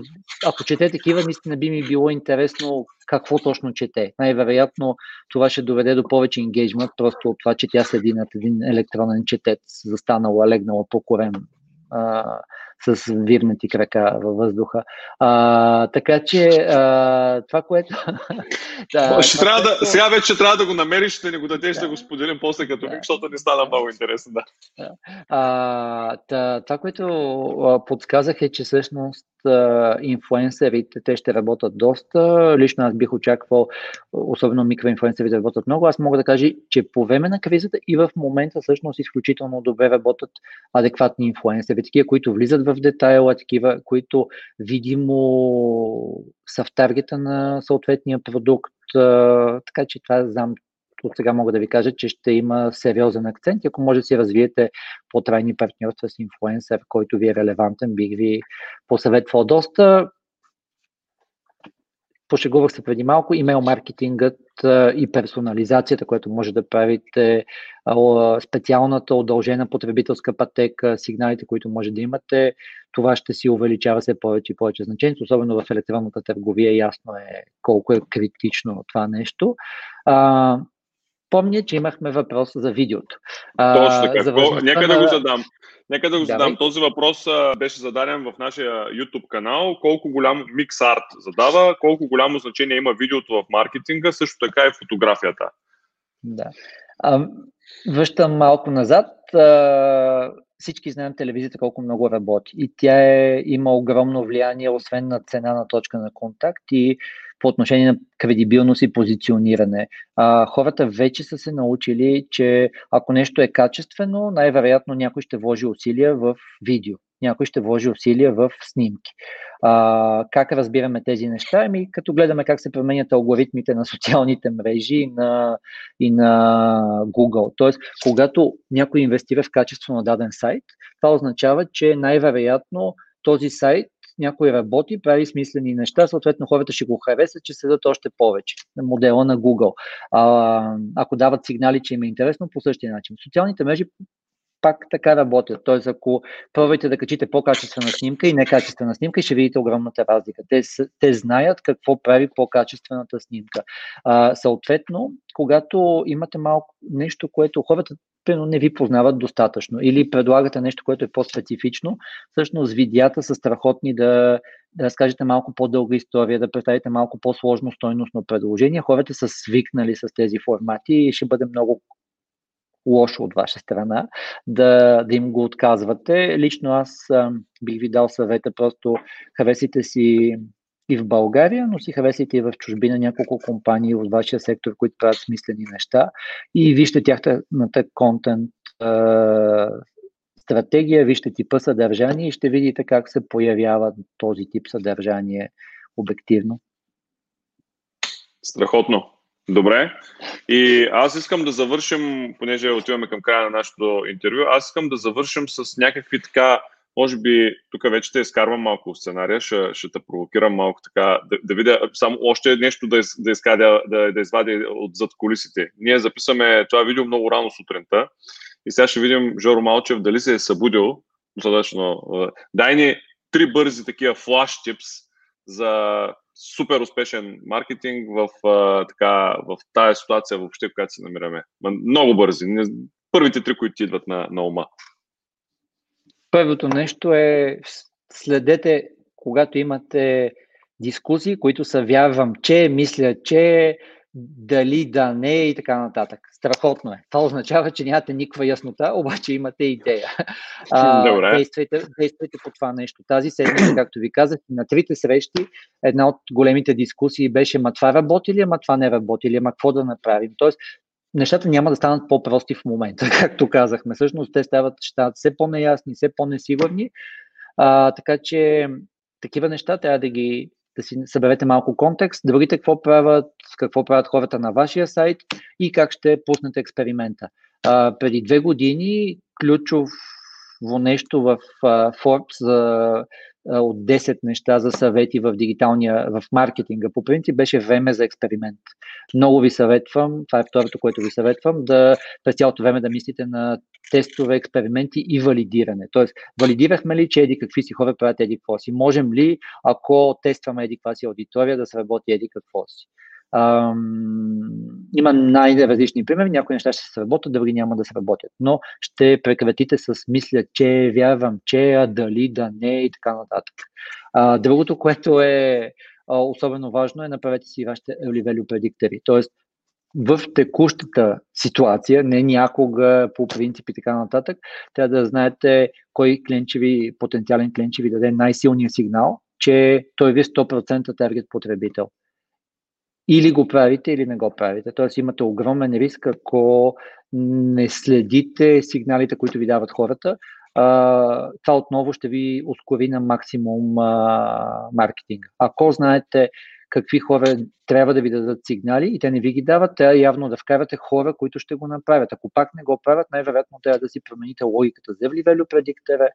ако чете такива, наистина би ми било интересно какво точно чете. Най-вероятно това ще доведе до повече енгейджмент, просто от това, че тя седи над един електронен четец, застанала, легнала по корем с вирнати крака във въздуха. А, така че а, това, което... да, ще това, трябва което... да, сега вече трябва да го намериш, да не го дадеш да, да го споделим после като да. защото не стана много интересно. Да. А, та, това, което подсказах е, че всъщност инфлуенсерите, те ще работят доста. Лично аз бих очаквал, особено микроинфлуенсерите да работят много. Аз мога да кажа, че по време на кризата и в момента всъщност изключително добре работят адекватни инфлуенсери, такива, които влизат в детайла, такива, които видимо са в таргета на съответния продукт. Така че това знам от сега мога да ви кажа, че ще има сериозен акцент. Ако може да си развиете по-трайни партньорства с инфлуенсър, който ви е релевантен, бих ви посъветвал доста. Пошегувах се преди малко, имейл маркетингът и персонализацията, което може да правите, специалната удължена потребителска пътека, сигналите, които може да имате, това ще си увеличава все повече и повече значението, особено в електронната търговия, ясно е колко е критично това нещо помня, че имахме въпрос за видеото. Точно така. За Нека да го задам. Нека да го Давай. задам. Този въпрос а, беше зададен в нашия YouTube канал. Колко голям микс арт задава, колко голямо значение има видеото в маркетинга, също така и фотографията. Да. А, връщам малко назад. А, всички знаем телевизията колко много работи. И тя е, има огромно влияние, освен на цена на точка на контакт и по отношение на кредибилност и позициониране. А, хората вече са се научили, че ако нещо е качествено, най-вероятно някой ще вложи усилия в видео, някой ще вложи усилия в снимки. А, как разбираме тези неща? Ами, като гледаме как се променят алгоритмите на социалните мрежи и на, и на Google. Тоест, когато някой инвестира в качество на даден сайт, това означава, че най-вероятно този сайт някой работи, прави смислени неща, съответно хората ще го харесат, че седат още повече. Модела на Google. А, ако дават сигнали, че им е интересно, по същия начин. Социалните мрежи пак така работят. Тоест, ако пробвайте да качите по-качествена снимка и некачествена снимка, ще видите огромната разлика. Те, те знаят какво прави по-качествената снимка. А, съответно, когато имате малко нещо, което хората но не ви познават достатъчно. Или предлагате нещо, което е по-специфично. Всъщност видеята са страхотни да, да разкажете малко по-дълга история, да представите малко по-сложно стойностно предложение. Хората са свикнали с тези формати и ще бъде много лошо от ваша страна да, да им го отказвате. Лично аз а, бих ви дал съвета, просто харесите си и в България, но си харесайте и в чужбина няколко компании от вашия сектор, които правят смислени неща и вижте тяхната контент стратегия, вижте типа съдържание и ще видите как се появява този тип съдържание обективно. Страхотно. Добре. И аз искам да завършим, понеже отиваме към края на нашето интервю, аз искам да завършим с някакви така, може би, тук вече те изкарвам малко в сценария, ще, ще те провокирам малко така, да, да видя само още нещо да, из, да, изкадя, да, да извадя от зад колисите. Ние записваме това видео много рано сутринта и сега ще видим Жоро Малчев дали се е събудил достатъчно. Дай ни три бързи такива флаш типс за супер успешен маркетинг в, така, в тази ситуация въобще, в която се намираме. Много бързи. Първите три, които ти идват на, на ума. Първото нещо е следете, когато имате дискусии, които са вярвам, че, мисля, че, дали да не и така нататък. Страхотно е. Това означава, че нямате никаква яснота, обаче имате идея. А, действайте, действайте по това нещо. Тази седмица, както ви казах, на трите срещи една от големите дискусии беше ма това работи ли, ама това не работи ли, ама какво да направим. Тоест, нещата няма да станат по-прости в момента, както казахме. Всъщност те стават, стават все по-неясни, все по-несигурни. А, така че такива неща трябва да ги да си съберете малко контекст, другите какво правят, какво правят хората на вашия сайт и как ще пуснете експеримента. А, преди две години ключово нещо в а, Forbes за от 10 неща за съвети в дигиталния, в маркетинга. По принцип беше време за експеримент. Много ви съветвам, това е второто, което ви съветвам, да през цялото време да мислите на тестове, експерименти и валидиране. Тоест, валидирахме ли, че еди какви си хора правят еди какво си? Можем ли, ако тестваме еди каква си аудитория, да сработи еди какво си? Има най-различни примери. Някои неща ще се сработят, други няма да сработят. Но ще прекратите с мисля, че вярвам, че, а дали, да не и така нататък. А, другото, което е а, особено важно е направете си вашите early value предиктори. Тоест, в текущата ситуация, не някога по принцип и така нататък, трябва да знаете кой клиенчеви, потенциален клиент ви даде най-силния сигнал, че той ви е 100% таргет потребител или го правите, или не го правите. Тоест имате огромен риск, ако не следите сигналите, които ви дават хората. А, това отново ще ви ускори на максимум а, маркетинга. Ако знаете какви хора трябва да ви дадат сигнали и те не ви ги дават, трябва явно да вкарате хора, които ще го направят. Ако пак не го правят, най-вероятно трябва да си промените логиката за value предиктора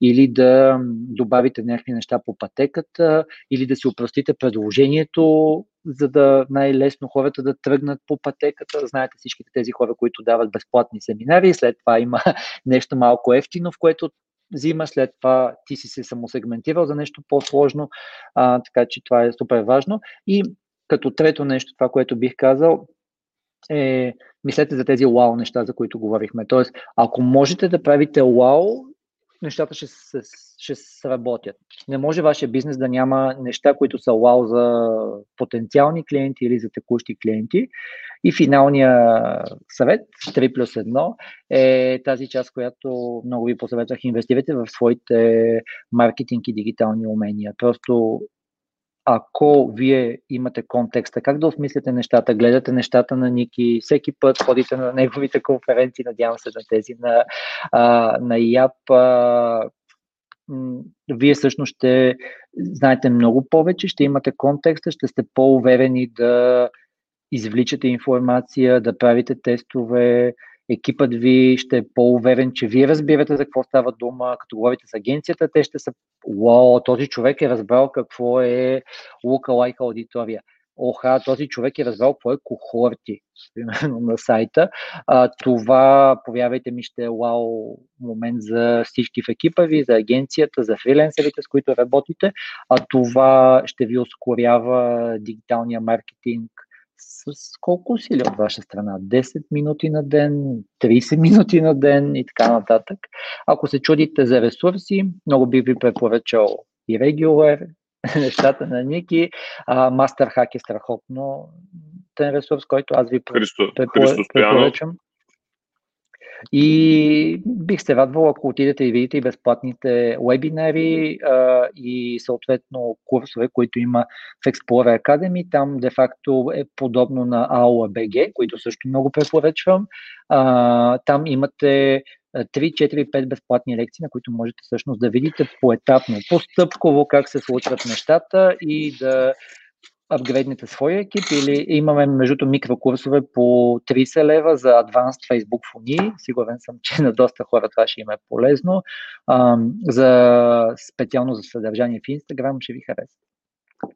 или да добавите някакви неща по пътеката или да си упростите предложението, за да най-лесно хората да тръгнат по пътеката. Знаете всичките тези хора, които дават безплатни семинари, след това има нещо малко ефтино, в което взима, след това ти си се самосегментирал за нещо по-сложно, а, така че това е супер важно. И като трето нещо, това, което бих казал, е, мислете за тези вау неща, за които говорихме. Тоест, ако можете да правите вау, нещата ще, се, ще сработят. Не може вашия бизнес да няма неща, които са вау за потенциални клиенти или за текущи клиенти. И финалния съвет, 3 плюс 1, е тази част, която много ви посъветвах. Инвестирайте в своите маркетинг и дигитални умения. Просто ако вие имате контекста, как да осмислите нещата, гледате нещата на Ники, всеки път ходите на неговите конференции, надявам се на тези на, а, на ИАП, а, вие всъщност ще знаете много повече, ще имате контекста, ще сте по-уверени да извличате информация, да правите тестове, екипът ви ще е по-уверен, че вие разбирате за какво става дума. Като говорите с агенцията, те ще са, вау, този човек е разбрал какво е лука-лайк аудитория. Оха, този човек е разбрал какво е кохорти, примерно на сайта. А, това, повярвайте ми, ще е вау момент за всички в екипа ви, за агенцията, за фриленсерите, с които работите, а това ще ви ускорява дигиталния маркетинг с колко усилия от ваша страна? 10 минути на ден, 30 минути на ден и така нататък. Ако се чудите за ресурси, много би ви препоръчал и Regular, нещата на Ники. А, Masterhack е страхотно ten ресурс, който аз ви Христо, препоръчам. И бих се радвал, ако отидете и видите и безплатните вебинари а, и съответно курсове, които има в Explorer Academy. Там де-факто е подобно на AOA BG, които също много препоръчвам. А, там имате 3, 4, 5 безплатни лекции, на които можете всъщност да видите поетапно, постъпково как се случват нещата и да апгрейднете своя екип или имаме между микрокурсове по 30 лева за Advanced Facebook фони. Сигурен съм, че на доста хора това ще им е полезно. А, за специално за съдържание в Instagram ще ви хареса.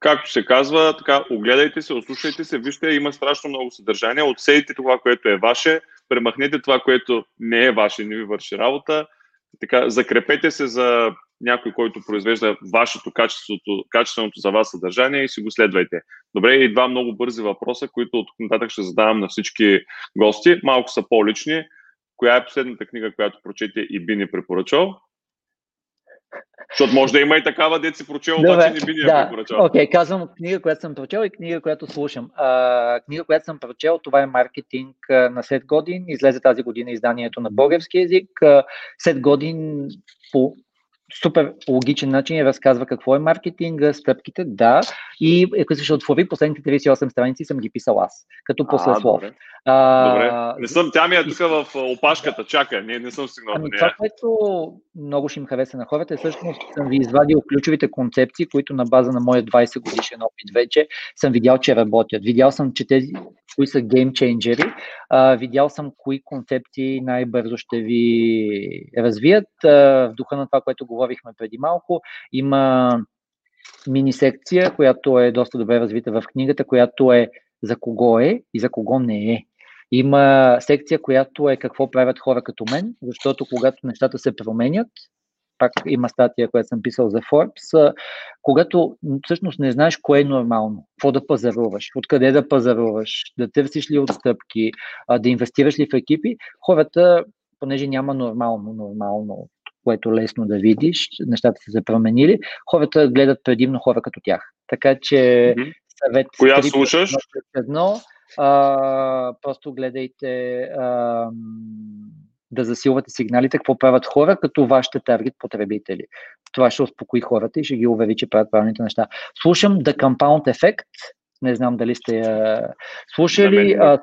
Както се казва, така, огледайте се, ослушайте се, вижте, има страшно много съдържание, отсейте това, което е ваше, премахнете това, което не е ваше, не ви върши работа, така, закрепете се за някой, който произвежда вашето качеството, качественото за вас съдържание и си го следвайте. Добре, и два много бързи въпроса, които от нататък ще задавам на всички гости. Малко са по-лични. Коя е последната книга, която прочете и би ни препоръчал? Защото може да има и такава дет си прочел, обаче не би ни да. препоръчал. Окей, okay, казвам книга, която съм прочел и книга, която слушам. А, книга, която съм прочел, това е маркетинг на Сет Годин. Излезе тази година изданието на български язик. Сет Годин по супер логичен начин и разказва какво е маркетинга, стъпките, да. И е, като ще отвори последните 38 страници, съм ги писал аз, като послеслов. Добре. А, добре. Не съм, тя ми е тук в опашката, чака, не, не съм стигнал ами. Това, което много ще им хареса на хората, е всъщност съм ви извадил ключовите концепции, които на база на моя 20 годишен опит вече съм видял, че работят. Видял съм, че тези, кои са видял съм кои концепции най-бързо ще ви развият. В духа на това, което говорихме преди малко, има мини секция, която е доста добре развита в книгата, която е за кого е и за кого не е. Има секция, която е какво правят хора като мен, защото когато нещата се променят, пак има статия, която съм писал за Forbes, когато всъщност не знаеш кое е нормално, какво да пазаруваш, откъде да пазаруваш, да търсиш ли отстъпки, да инвестираш ли в екипи, хората, понеже няма нормално, нормално, което лесно да видиш, нещата са се променили, хората гледат предимно хора като тях. Така че съвет... Коя слушаш? Едно, а, просто гледайте а, да засилвате сигналите, какво правят хора, като вашите таргет потребители. Това ще успокои хората и ще ги увери, че правят правилните неща. Слушам The Compound Effect, не знам дали сте я слушали. А,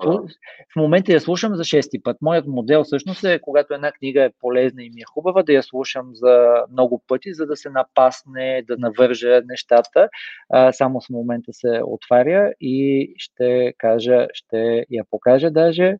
в момента я слушам за шести път. Моят модел всъщност е, когато една книга е полезна и ми е хубава, да я слушам за много пъти, за да се напасне, да навържа нещата. А, само в момента се отваря и ще кажа, ще я покажа даже.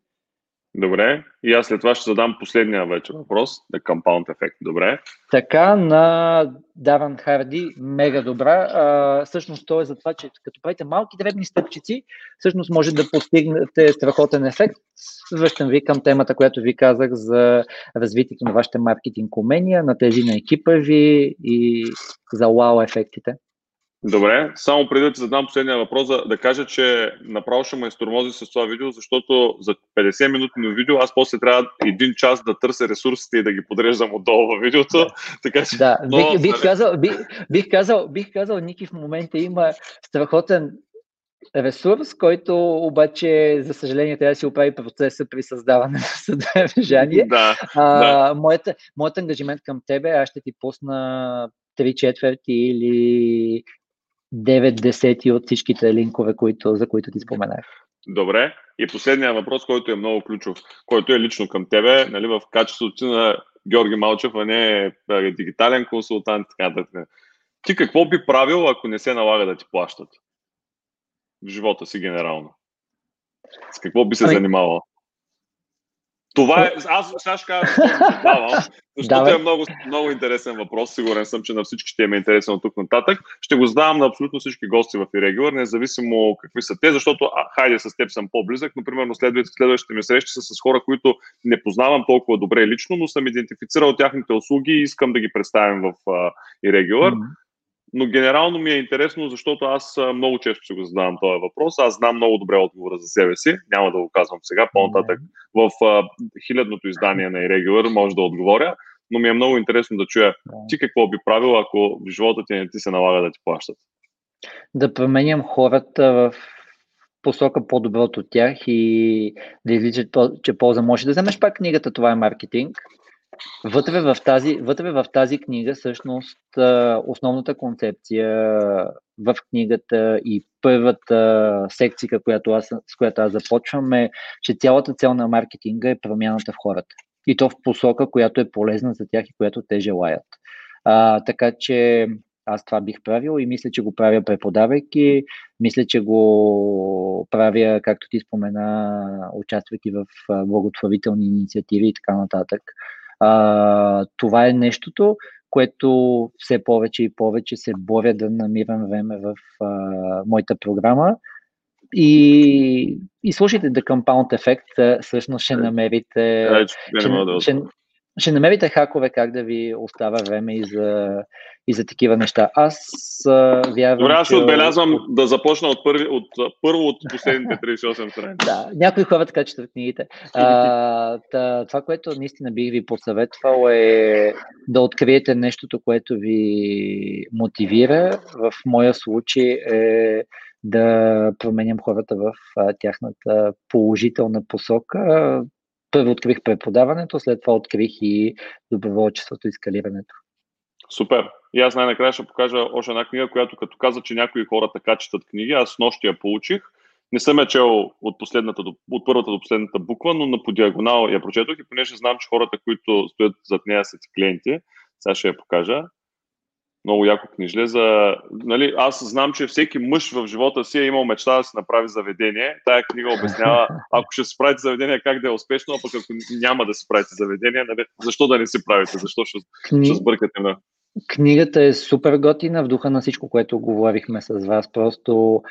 Добре. И аз след това ще задам последния вече въпрос, The Compound Effect. Добре. Така, на Даран Харди, мега добра. А, всъщност то е за това, че като правите малки дребни стъпчици, всъщност може да постигнете страхотен ефект. Връщам ви към темата, която ви казах за развитието на вашите маркетинг умения, на тези на екипа ви и за вау ефектите. Добре, само преди да ти задам последния въпрос, да, кажа, че направо ще ме изтормози с това видео, защото за 50 минутно видео аз после трябва един час да търся ресурсите и да ги подреждам отдолу в видеото. Да, така, че, да. Но, бих, бих, казал, бих, бих, казал, бих казал, Ники в момента има страхотен ресурс, който обаче, за съжаление, трябва да си оправи процеса при създаване на съдържание. Да, а, да. Моят, моят ангажимент към тебе, аз ще ти пусна три четвърти или 9 десети от всичките линкове, които, за които ти споменах. Добре. И последния въпрос, който е много ключов, който е лично към тебе, нали, в качеството ти на Георги Малчев, а не е, дигитален консултант така нататък. Ти какво би правил, ако не се налага да ти плащат? В живота си генерално. С какво би се ами... занимавала? Това е, аз сега ще кажа, защото е много, много интересен въпрос. Сигурен съм, че на всички ще е интересен от тук нататък. Ще го задавам на абсолютно всички гости в Irregular, независимо какви са те, защото, а, хайде, с теб съм по-близък, но примерно следващите ми срещи са с хора, които не познавам толкова добре лично, но съм идентифицирал тяхните услуги и искам да ги представим в uh, Irregular. Mm-hmm. Но генерално ми е интересно, защото аз много често си го задавам този въпрос. Аз знам много добре отговора за себе си, няма да го казвам сега, по-нататък в а, хилядното издание на Irregular може да отговоря, но ми е много интересно да чуя ти какво би правил, ако в живота ти не ти се налага да ти плащат. Да променям хората в посока по-доброто от тях и да изличат, че полза. Може да вземеш пак книгата Това е маркетинг Вътре в тази, вътре в тази книга, всъщност, основната концепция в книгата и първата секция, която аз, с която аз започвам е, че цялата цел на маркетинга е промяната в хората. И то в посока, която е полезна за тях и която те желаят. А, така че аз това бих правил и мисля, че го правя преподавайки, мисля, че го правя, както ти спомена, участвайки в благотворителни инициативи и така нататък. А, това е нещото, което все повече и повече се боря да намирам време в а, моята програма. И, и слушайте The Compound Effect, всъщност ще намерите, е, ще, ще, ще намерите хакове как да ви остава време и за, и за такива неща. Аз а, вярвам. Добре, аз ще отбелязвам от... да започна от, първи, от първо от последните 38 страници. да, някои хора така четат книгите. А, та, това, което наистина бих ви посъветвал е да откриете нещото, което ви мотивира. В моя случай е да променям хората в а, тяхната положителна посока първо открих преподаването, след това открих и доброволчеството и скалирането. Супер. И аз най-накрая ще покажа още една книга, която като каза, че някои хора така четат книги, аз нощи я получих. Не съм я чел от, последната, от първата до последната буква, но на по диагонал я прочетох и понеже знам, че хората, които стоят зад нея са ти клиенти, сега ще я покажа много яко книжле за... Нали, аз знам, че всеки мъж в живота си е имал мечта да си направи заведение. Тая книга обяснява, ако ще си правите заведение, как да е успешно, а пък ако няма да си правите заведение, нали, защо да не си правите, защо ще, Кни... ще сбъркате на... Книгата е супер готина в духа на всичко, което говорихме с вас. Просто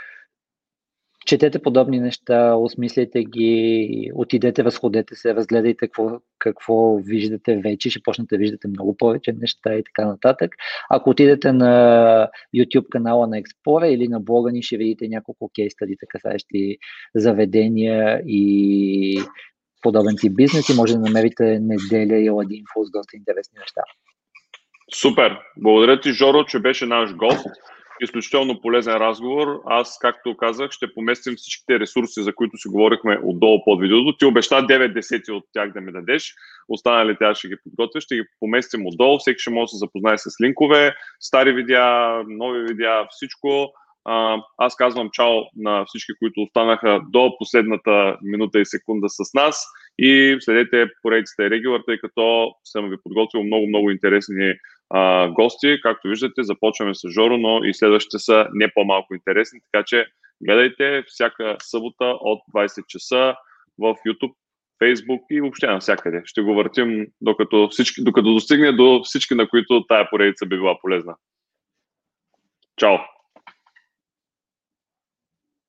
четете подобни неща, осмисляйте ги, отидете, разходете се, разгледайте какво, какво виждате вече, ще почнете да виждате много повече неща и така нататък. Ако отидете на YouTube канала на Explorer или на блога ни, ще видите няколко кейстадита, касаещи заведения и подобен тип бизнес и може да намерите неделя и Ладинфо с доста интересни неща. Супер! Благодаря ти, Жоро, че беше наш гост изключително полезен разговор. Аз, както казах, ще поместим всичките ресурси, за които си говорихме отдолу под видеото. Ти обеща 9 десети от тях да ми дадеш. Останалите аз ще ги подготвя, ще ги поместим отдолу. Всеки ще може да се запознае с линкове, стари видеа, нови видеа, всичко. Аз казвам чао на всички, които останаха до последната минута и секунда с нас и следете поредицата и регулар, тъй като съм ви подготвил много-много интересни а, гости. Както виждате, започваме с Жоро, но и следващите са не по-малко интересни, така че гледайте всяка събота от 20 часа в YouTube, Facebook и въобще навсякъде. Ще го въртим докато, всички, докато достигне до всички, на които тая поредица би била полезна. Чао!